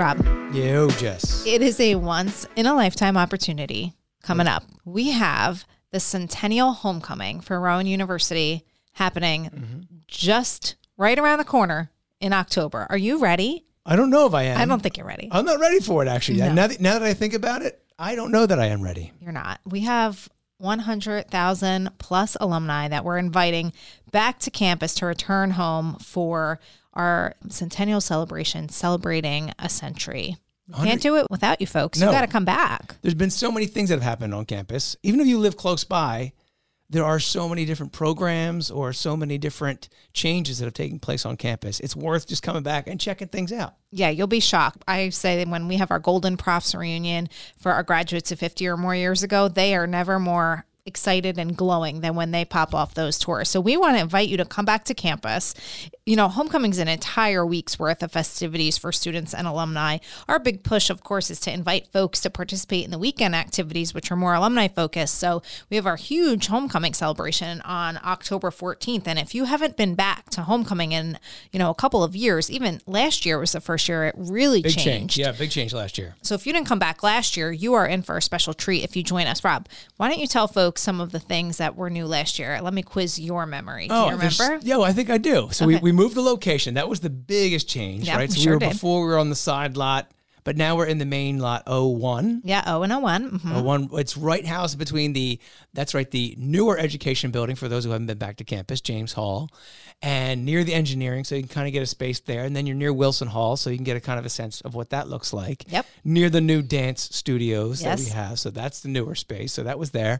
Rob, Yo, Jess. it is a once in a lifetime opportunity coming up. We have the Centennial Homecoming for Rowan University happening mm-hmm. just right around the corner in October. Are you ready? I don't know if I am. I don't think you're ready. I'm not ready for it, actually. No. Now, that, now that I think about it, I don't know that I am ready. You're not. We have 100,000 plus alumni that we're inviting back to campus to return home for our centennial celebration, celebrating a century. We can't do it without you folks. You No. got to come back. There's been so many things that have happened on campus. Even if you live close by, there are so many different programs or so many different changes that have taken place on campus. It's worth just coming back and checking things out. Yeah, you'll be shocked. I say that when we have our Golden Profs reunion for our graduates of 50 or more years ago, they are never more excited and glowing than when they pop off those tours. So we want to invite you to come back to campus. You know, homecoming's an entire week's worth of festivities for students and alumni. Our big push, of course, is to invite folks to participate in the weekend activities, which are more alumni focused. So we have our huge homecoming celebration on October 14th. And if you haven't been back to homecoming in, you know, a couple of years, even last year was the first year it really Big changed. change. Yeah, big change last year. So if you didn't come back last year, you are in for a special treat if you join us. Rob, why don't you tell folks some of the things that were new last year? Let me quiz your memory. Do you remember? Yeah, well, I think I do. So Okay. we, we moved the location. That was the biggest change, Yeah, right? So sure we were did. before we were on the side lot, but now we're in the main lot 01. Yeah, oh and a one. Mhm. Uh, one it's right house between the that's right the newer education building for those who haven't been back to campus james hall and near the engineering so you can kind of get a space there and then you're near wilson hall so you can get a kind of a sense of what that looks like Yep. near the new dance studios that we have so that's the newer space so that was there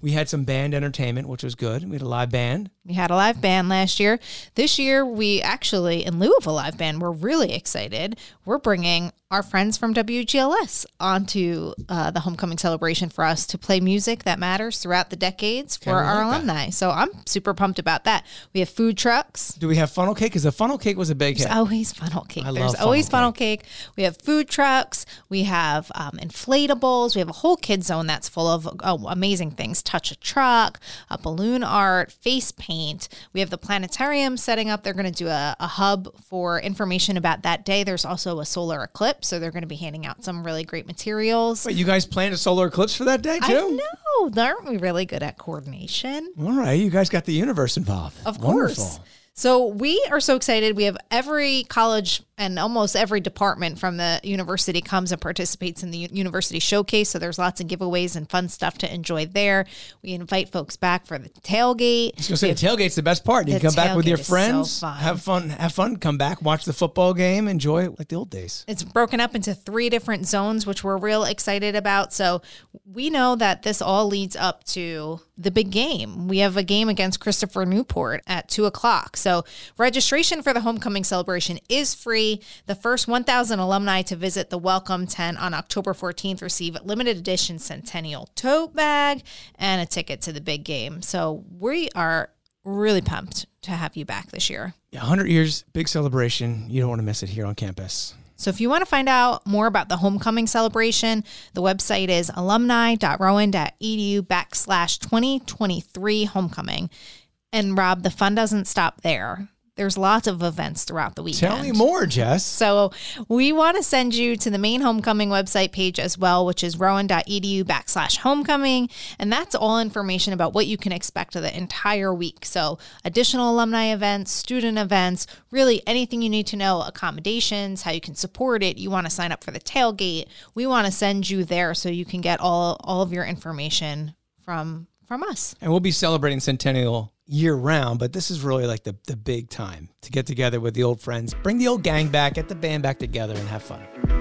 we had some band entertainment which was good we had a live band We had a live band last year. This year, we actually, in lieu of a live band, we're really excited. We're bringing our friends from WGLS onto uh, the homecoming celebration for us to play music that matters throughout the decades for Kinda our like that. alumni. So I'm super pumped about that. We have food trucks. do we have funnel cake because the funnel cake was a big hit There's always funnel cake. I There's love always funnel funnel cake. We have food trucks. We have um, inflatables. We have a whole kid zone that's full of oh, amazing things: touch a truck, a balloon art, face paint. We have the planetarium setting up. They're going to do a, a hub for information about that day. There's also a solar eclipse, so they're going to be handing out some really great materials. Wait, you guys planned a solar eclipse for that day I too know, aren't we really good at coordination? all right you guys got the universe involved Of Wonderful. So we are so excited. We have every college and almost every department from the university comes and participates in the university showcase. So there's lots of giveaways and fun stuff to enjoy there. We invite folks back for the tailgate. I was gonna say the tailgate's the best part. You The can come back with your is so friends, fun. have fun, have fun, come back, watch the football game, enjoy it like the old days. It's broken up into three different zones, which we're real excited about. So we know that this all leads up to the big game. We have a game against Christopher Newport at two o'clock. So registration for the homecoming celebration is free. The first 1,000 alumni to visit the welcome tent on October 14th receive a limited edition centennial tote bag and a ticket to the big game. So we are really pumped to have you back this year. Yeah, 100 years, big celebration. You don't want to miss it here on campus. So if you want to find out more about the homecoming celebration, the website is alumni.rowan.edu backslash 2023 homecoming. And Rob, the fun doesn't stop there. There's lots of events throughout the weekend. Tell me more, Jess. So we want to send you to the main homecoming website page as well, which is rowan.edu backslash homecoming. And that's all information about what you can expect of the entire week. So additional alumni events, student events, really anything you need to know, accommodations, how you can support it. You want to sign up for the tailgate. We want to send you there so you can get all, all of your information from from us. And we'll be celebrating Centennial year round, but this is really like the, the big time to get together with the old friends, bring the old gang back, get the band back together, and have fun.